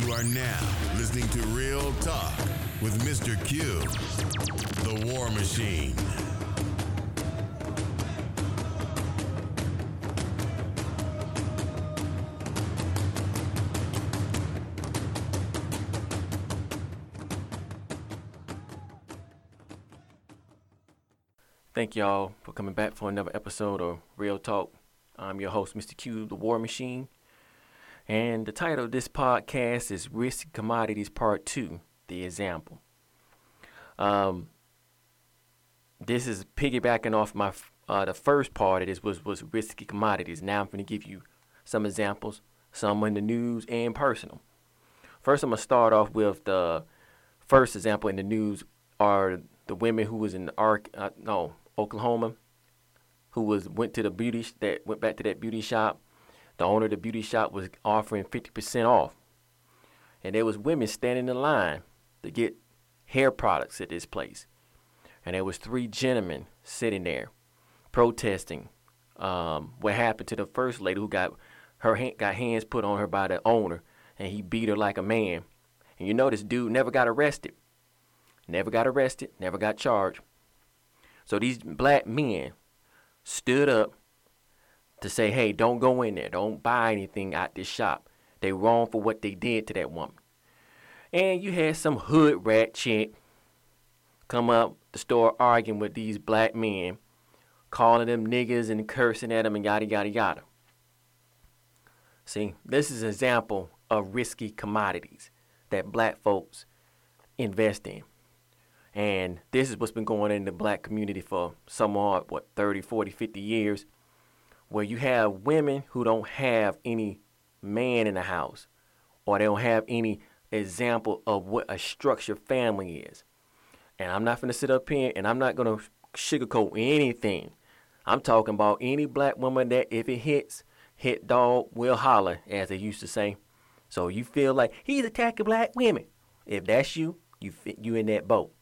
You are now listening to Real Talk with Mr. Q, the War Machine. Thank y'all for coming back for another episode of Real Talk. I'm your host, Mr. Q, the War Machine. And the title of this podcast is Risk Commodities Part 2 The Example. Um, this is piggybacking off my uh, the first part of this was, was risky commodities. Now I'm going to give you some examples, some in the news and personal. First, I'm going to start off with the first example in the news are the women who was in the arc, uh, no, Oklahoma, who was went to the beauty that went back to that beauty shop. The owner of the beauty shop was offering 50% off, and there was women standing in line to get hair products at this place, and there was three gentlemen sitting there protesting um, what happened to the first lady who got her hand, got hands put on her by the owner, and he beat her like a man. And you know this dude never got arrested, never got arrested, never got charged. So these black men stood up to say, hey, don't go in there. Don't buy anything out this shop. They wrong for what they did to that woman. And you had some hood rat chick come up the store arguing with these black men, calling them niggas and cursing at them and yada, yada, yada. See, this is an example of risky commodities that black folks invest in. And this is what's been going on in the black community for some odd, what, 30, 40, 50 years, where you have women who don't have any man in the house or they don't have any example of what a structured family is. And I'm not going to sit up here and I'm not going to sugarcoat anything. I'm talking about any black woman that if it hits, hit dog will holler, as they used to say. So you feel like he's attacking black women. If that's you, you fit you in that boat.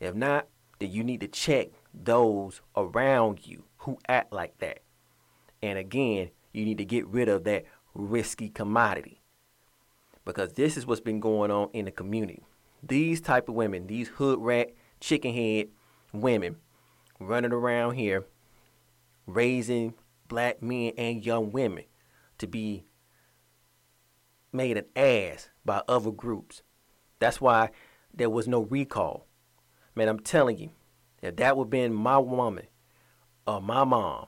If not, then you need to check those around you who act like that. And again, you need to get rid of that risky commodity. Because this is what's been going on in the community. These type of women, these hood rat, chicken head women running around here raising black men and young women to be made an ass by other groups. That's why there was no recall. Man, I'm telling you, if that would have been my woman or my mom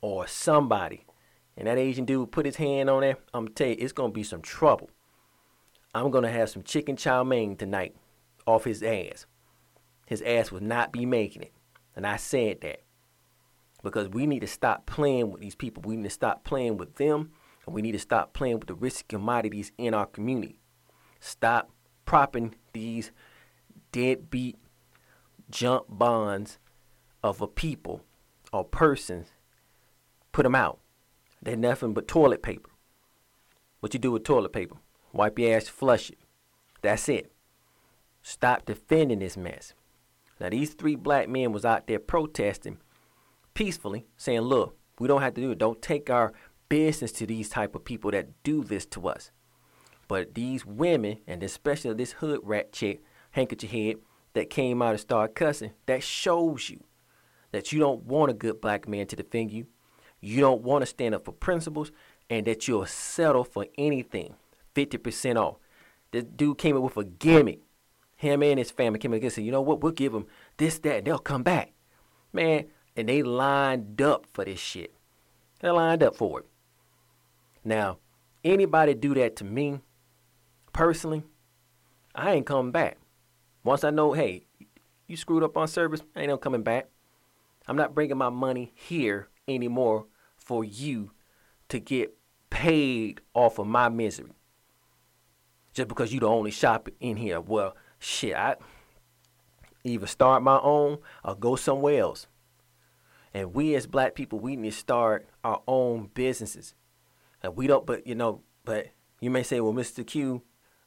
or somebody, and that Asian dude put his hand on there, I'm tell you, it's gonna be some trouble. I'm gonna have some chicken chow mein tonight off his ass. His ass will not be making it. And I said that. Because we need to stop playing with these people. We need to stop playing with them. And we need to stop playing with the risky commodities in our community. Stop propping these deadbeat junk bonds of a people or persons, put them out. They're nothing but toilet paper. What you do with toilet paper? Wipe your ass, flush it. That's it. Stop defending this mess. Now these three black men was out there protesting peacefully, saying, "Look, we don't have to do it. Don't take our business to these type of people that do this to us." But these women, and especially this hood rat chick, handkerchief head, that came out and started cussing, that shows you that you don't want a good black man to defend you. You don't want to stand up for principles, and that you'll settle for anything. 50% off. This dude came up with a gimmick. Him and his family came up and said, you know what, we'll give them this, that, and they'll come back. Man, and they lined up for this shit. They lined up for it. Now, anybody do that to me, personally, I ain't coming back. Once I know, hey, you screwed up on service, I ain't no coming back. I'm not bringing my money here anymore for you to get paid off of my misery. Just because you the only shop in here. Well, shit, I either start my own or go somewhere else. And we as black people, we need to start our own businesses. And we don't, but you know, but you may say, well, Mr. Q,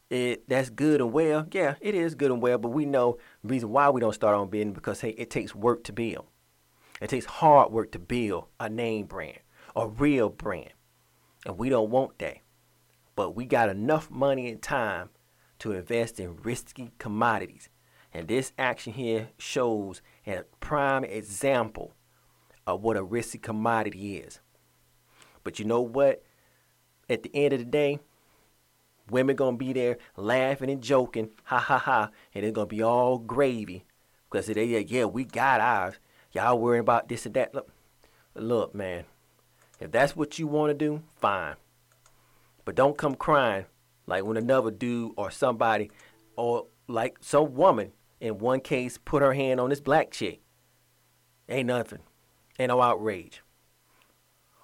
it that's good and well. Yeah, it is good and well, but we know the reason why we don't start our own business because hey, it takes work to build. It takes hard work to build a name brand, a real brand. And we don't want that. but we got enough money and time to invest in risky commodities. And this action here shows a prime example of what a risky commodity is. But you know what? At the end of the day, women gonna be there laughing and joking, ha ha ha, and it's gonna be all gravy. Because they yeah, we got ours. Y'all worrying about this and that. Look, look, man. If that's what you want to do, fine. But don't come crying like when another dude or somebody or like some woman in one case put her hand on this black chick. Ain't nothing. Ain't no outrage.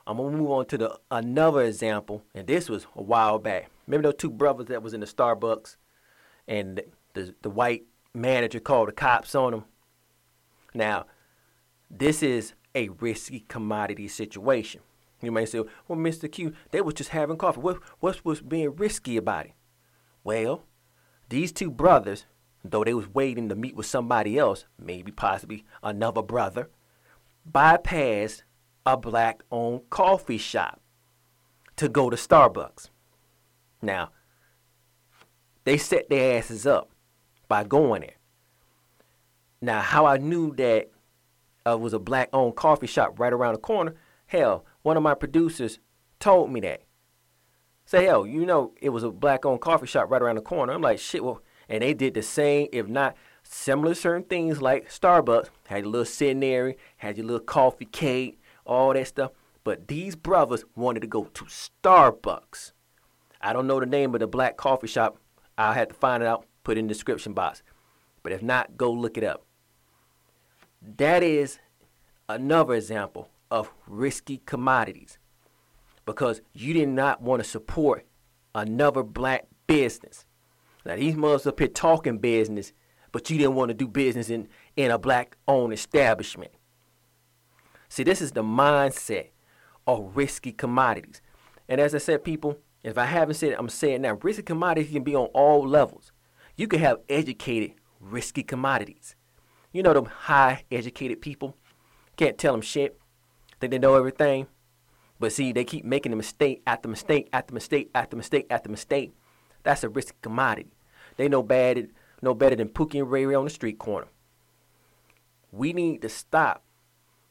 I'm gonna move on to the another example, and this was a while back. Remember those two brothers that was in the Starbucks, and the the, white manager called the cops on them. Now, this is a risky commodity situation. You may say, well, Mr. Q, they was just having coffee. What, what was being risky about it? Well, these two brothers, though they was waiting to meet with somebody else, maybe possibly another brother, bypassed a black-owned coffee shop to go to Starbucks. Now, they set their asses up by going there. Now, how I knew that uh, was a black-owned coffee shop right around the corner, hell, one of my producers told me that. Say, hell, you know, it was a black-owned coffee shop right around the corner. I'm like, shit, well, and they did the same, if not similar certain things like Starbucks, had your little area, had your little coffee cake, all that stuff. But these brothers wanted to go to Starbucks. I don't know the name of the black coffee shop. I'll have to find it out, put it in the description box. But if not, go look it up. That is another example of risky commodities because you did not want to support another black business. Now these mothers up here talking business, but you didn't want to do business in, in a black owned establishment. See, this is the mindset of risky commodities. And as I said, people, if I haven't said it, I'm saying now, risky commodities can be on all levels. You can have educated risky commodities. You know them high educated people. Can't tell them shit. Think they know everything. But see, they keep making the mistake after mistake after mistake after mistake after mistake. That's a risky commodity. They know bad, no better than Pookie and Ray Ray on the street corner. We need to stop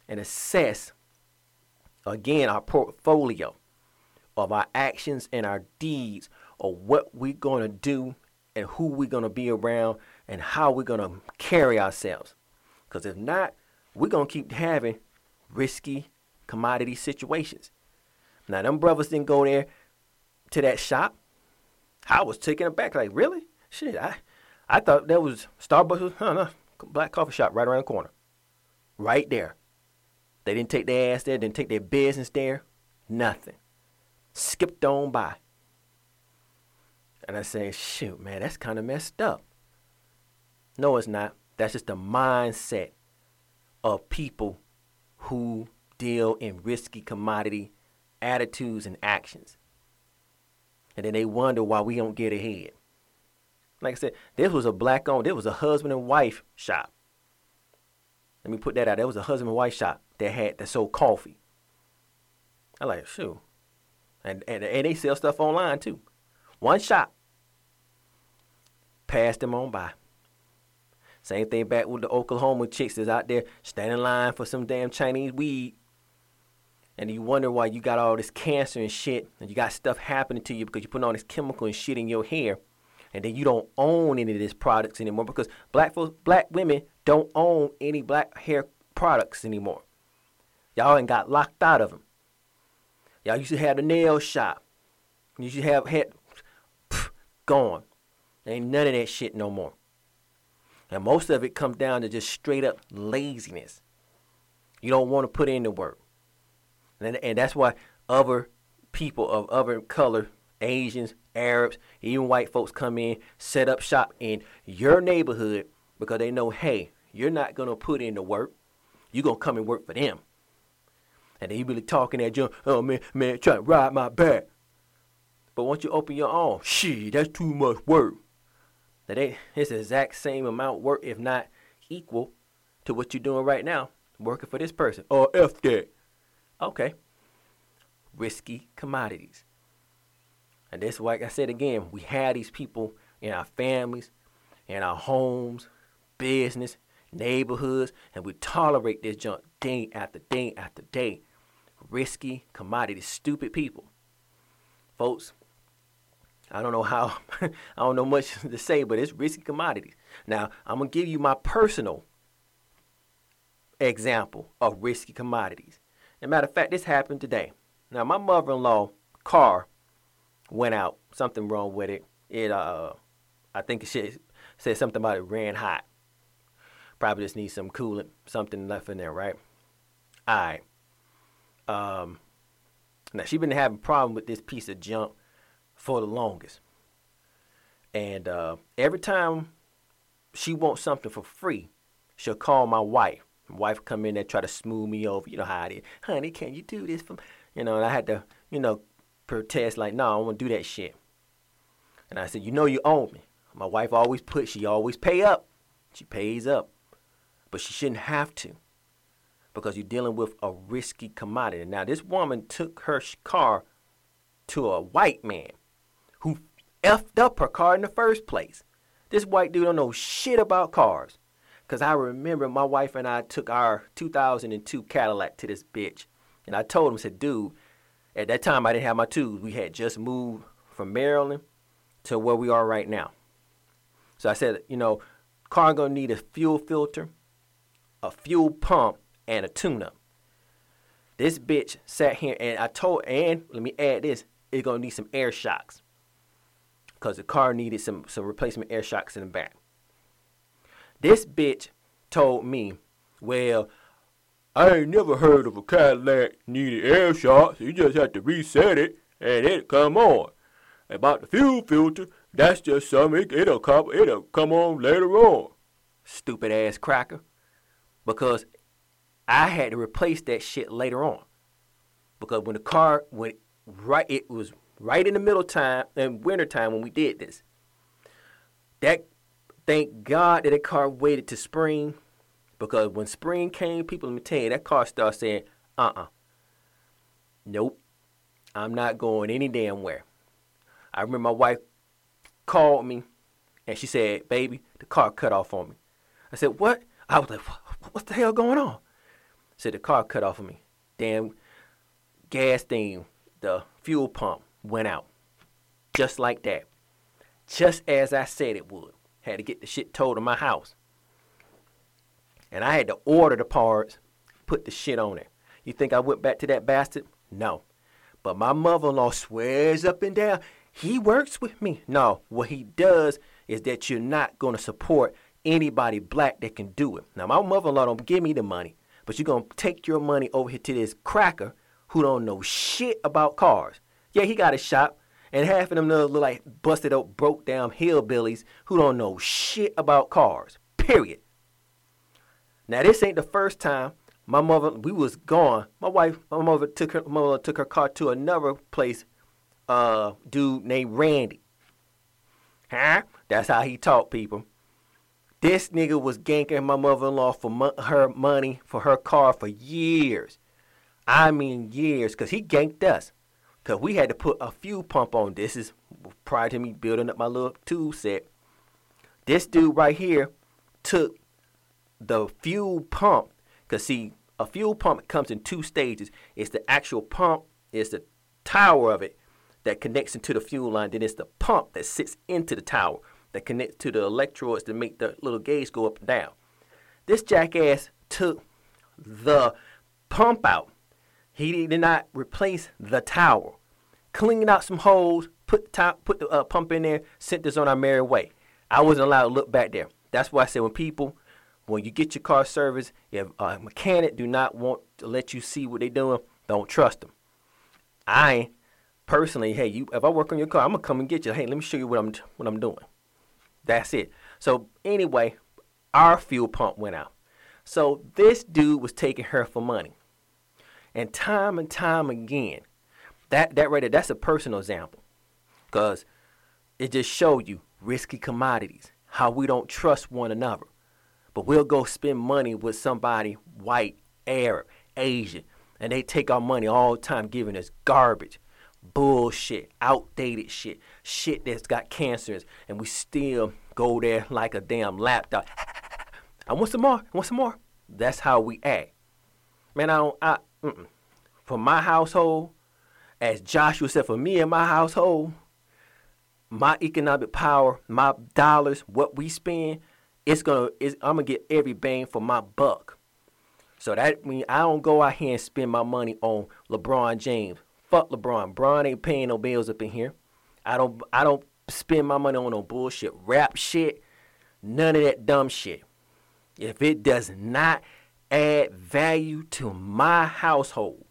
and assess again our portfolio of our actions and our deeds of what we're going to do and who we're going to be around and how we're going to carry ourselves. Because if not, we're going to keep having risky commodity situations. Now, them brothers didn't go there to that shop. I was taken aback. Like, really? Shit, I, I thought that was Starbucks, was, huh, no, black coffee shop right around the corner. Right there. They didn't take their ass there, didn't take their business there. Nothing. Skipped on by. And I say, shoot, man, that's kind of messed up. No, it's not. That's just the mindset of people who deal in risky commodity attitudes and actions. And then they wonder why we don't get ahead. Like I said, this was a black owned, this was a husband and wife shop. Let me put that out. That was a husband and wife shop that had that sold coffee. I like, shoot. And, and and they sell stuff online too. One shop. Passed them on by. Same thing back with the Oklahoma chicks that's out there standing in line for some damn Chinese weed. And you wonder why you got all this cancer and shit, and you got stuff happening to you because you're putting all this chemical and shit in your hair, and then you don't own any of these products anymore because black folks, black women don't own any black hair products anymore. Y'all ain't got locked out of them. Y'all used to have the nail shop. You used to have pff, gone. Ain't none of that shit no more. And most of it comes down to just straight up laziness. You don't want to put in the work. And, and that's why other people of other color, Asians, Arabs, even white folks come in, set up shop in your neighborhood because they know, hey, you're not to put in the work. You're to come and work for them. And they really talking at you, oh man, man, trying to ride my back. But once you open your own, shit, that's too much work. That ain't it's the exact same amount work, if not equal, to what you're doing right now, working for this person. Or oh, F that. Okay. Risky commodities. And this, like I said again, we have these people in our families, in our homes, business, neighborhoods, and we tolerate this junk day after day after day. Risky commodities, stupid people. Folks, I don't know how, I don't know much to say, but it's risky commodities. Now, I'm going to give you my personal example of risky commodities. A matter of fact, this happened today. Now, my mother in law car went out, something wrong with it. It, uh, I think it said something about it ran hot. Probably just needs some coolant, something left in there, right? All right. Um, now she been having problem with this piece of junk for the longest, and uh, every time she wants something for free, she'll call my wife. Wife come in there try to smooth me over. You know how it is, honey. Can you do this for? Me? You know, and I had to, you know, protest like, no, I don't want to do that shit. And I said, you know, you owe me. My wife always put, she always pay up. She pays up. But she shouldn't have to because you're dealing with a risky commodity. Now, this woman took her car to a white man who effed up her car in the first place. This white dude don't know shit about cars. Because I remember my wife and I took our 2002 Cadillac to this bitch. And I told him, said, dude, at that time I didn't have my tools. We had just moved from Maryland to where we are right now. So I said, you know, car gonna need a fuel filter, a fuel pump, and a tune-up. This bitch sat here and I told, and let me add this, it's gonna need some air shocks. Cause the car needed some some replacement air shocks in the back. This bitch told me, well, I ain't never heard of a Cadillac needed air shocks. You just have to reset it and it come on. About the fuel filter, that's just something, it, it'll, come, it'll come on later on. Stupid ass cracker. Because I had to replace that shit later on. Because when the car went right, it was right in the middle time, in winter time when we did this. That, thank God that the car waited to spring. Because when spring came, people, me tell you, that car started saying, uh uh Nope. I'm not going any damn where. I remember my wife called me and she said, Baby, the car cut off on me. I said, What? I was like, What the hell going on? I said, The car cut off on me. Damn gas thing, the fuel pump went out. Just like that. Just as I said it would. Had to get the shit towed to my house. And I had to order the parts, put the shit on it. You think I went back to that bastard? No. But my mother in law swears up and down he works with me. No, what he does is that you're not going to support anybody black that can do it. Now, my mother-in-law don't give me the money, but you're going to take your money over here to this cracker who don't know shit about cars. Yeah, he got a shop, and half of them look like busted up, broke down hillbillies who don't know shit about cars. Period. Now, this ain't the first time my mother we was gone. My wife, my mother took her mother took her car to another place uh, dude named Randy. Huh? That's how he talked, people. This nigga was ganking my mother-in-law for mo- her money for her car for years. I mean years, because he ganked us. Because we had to put a fuel pump on. This is prior to me building up my little tool set. This dude right here took the fuel pump. Because, see, a fuel pump comes in two stages. It's the actual pump, it's the tower of it, that connects into the fuel line. Then it's the pump that sits into the tower that connects to the electrodes to make the little gauge go up and down. This jackass took the pump out. He did not replace the tower. Cleaned out some holes, put the top, put the uh, pump in there, sent us on our merry way. I wasn't allowed to look back there. That's why I said when people, when you get your car serviced, if a mechanic do not want to let you see what they're doing, don't trust them. I personally, hey, you if I work on your car, I'm gonna come and get you. Hey, let me show you what I'm what I'm doing. That's it. So anyway, our fuel pump went out. So this dude was taking her for money. And time and time again, that that right there, that's a personal example. Cause it just showed you risky commodities, how we don't trust one another. But we'll go spend money with somebody white, Arab, Asian, and they take our money all the time giving us garbage bullshit, outdated shit, shit that's got cancers, and we still go there like a damn lapdog. I want some more. I want some more. That's how we act. Man, I don't. I mm-mm. for my household, as Joshua said, for me and my household, my economic power, my dollars, what we spend, it's gonna. It's, I'm gonna get every bang for my buck. So that means I don't go out here and spend my money on LeBron James. Fuck LeBron. Bron ain't paying no bills up in here. I don't. I don't spend my money on no bullshit rap shit. None of that dumb shit. If it does not add value to my household,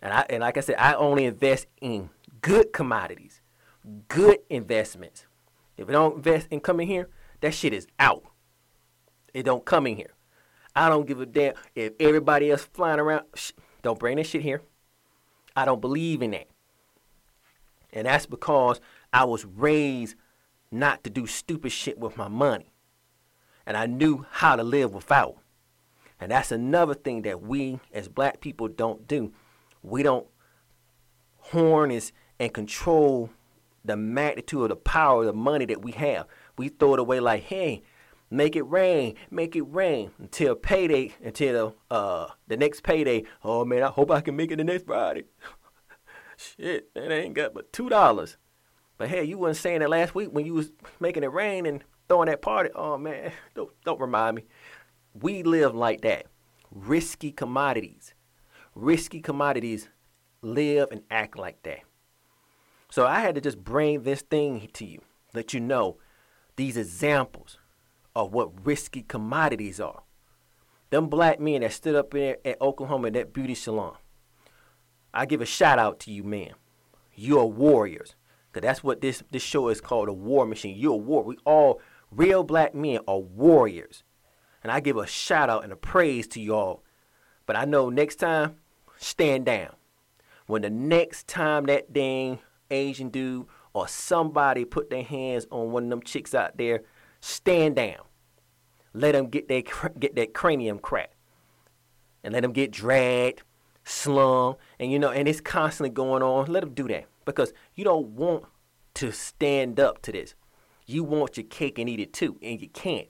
and I and like I said, I only invest in good commodities, good investments. If it don't invest in coming here, that shit is out. It don't come in here. I don't give a damn if everybody else flying around. Sh- don't bring that shit here. I don't believe in that. And that's because I was raised not to do stupid shit with my money. And I knew how to live without. And that's another thing that we as black people don't do. We don't harness and control the magnitude of the power of the money that we have. We throw it away like, hey, make it rain, make it rain until payday, until uh the next payday. Oh man, I hope I can make it the next Friday. Shit, man, I ain't got but two dollars. But hey, you wasn't saying that last week when you was making it rain and throwing that party. Oh man, don't don't remind me. We live like that. Risky commodities. Risky commodities live and act like that. So I had to just bring this thing to you, let you know these examples of what risky commodities are. Them black men that stood up there at Oklahoma in that beauty salon. I give a shout out to you, man. You're warriors. Cause that's what this this show is called, a war machine. You're a war. We all real black men are warriors. And I give a shout out and a praise to y'all. But I know next time, stand down. When the next time that dang Asian dude or somebody put their hands on one of them chicks out there, stand down. Let them get their get that cranium cracked, and let them get dragged, slung, and you know, and it's constantly going on. Let them do that because you don't want to stand up to this. You want your cake and eat it too, and you can't.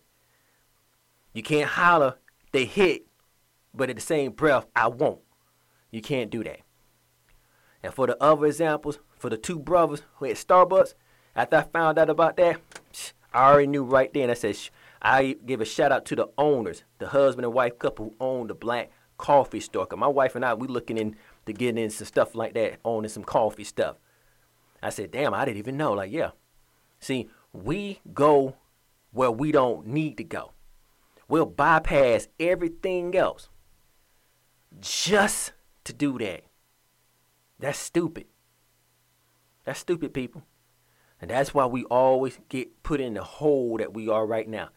You can't holler, they hit, but at the same breath, I won't. You can't do that. And for the other examples, for the two brothers who had Starbucks, after I found out about that, I already knew right then. I said, I give a shout out to the owners, the husband and wife couple who own the black coffee store. Cause my wife and I, we looking in to get in some stuff like that, owning some coffee stuff. I said, damn, I didn't even know. Like, yeah. See, we go where we don't need to go. We'll bypass everything else just to do that. That's stupid. That's stupid, people. And that's why we always get put in the hole that we are right now,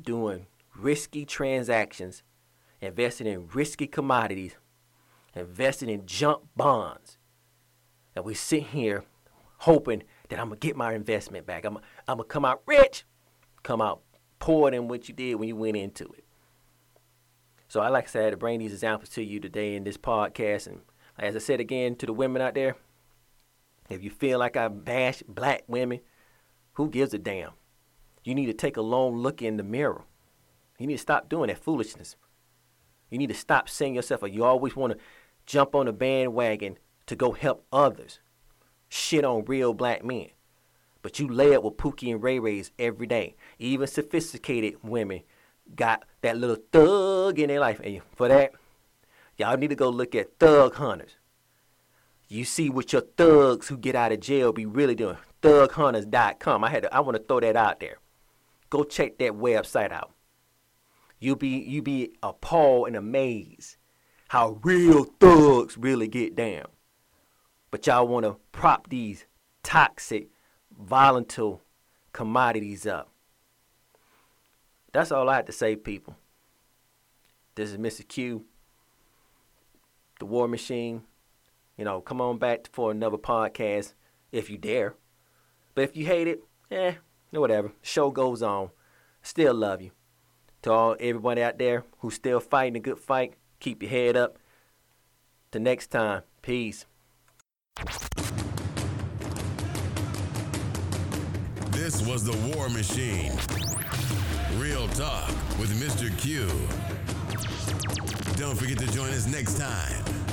doing risky transactions, investing in risky commodities, investing in junk bonds. And we sit here hoping that I'm gonna get my investment back. I'm, I'm gonna come out rich, come out poorer than what you did when you went into it. So I like I said to bring these examples to you today in this podcast. And as I said again to the women out there, if you feel like I bash black women, who gives a damn? You need to take a long look in the mirror. You need to stop doing that foolishness. You need to stop saying yourself, or you always want to jump on the bandwagon to go help others. Shit on real black men. But you lay up with Pookie and Ray Rays every day. Even sophisticated women got that little thug in their life. And for that, y'all need to go look at Thug Hunters. You see what your thugs who get out of jail be really doing. Thughunters.com. I had to, I want to throw that out there. Go check that website out. You'll be you be appalled and amazed how real thugs really get down. But y'all want to prop these toxic, volatile commodities up. That's all I have to say, people. This is Mr. Q, the War Machine. You know, come on back for another podcast if you dare. But if you hate it, eh, whatever. Show goes on. Still love you. To all everybody out there who's still fighting a good fight, keep your head up. Till next time, peace. This was the War Machine. Real talk with Mr. Q. Don't forget to join us next time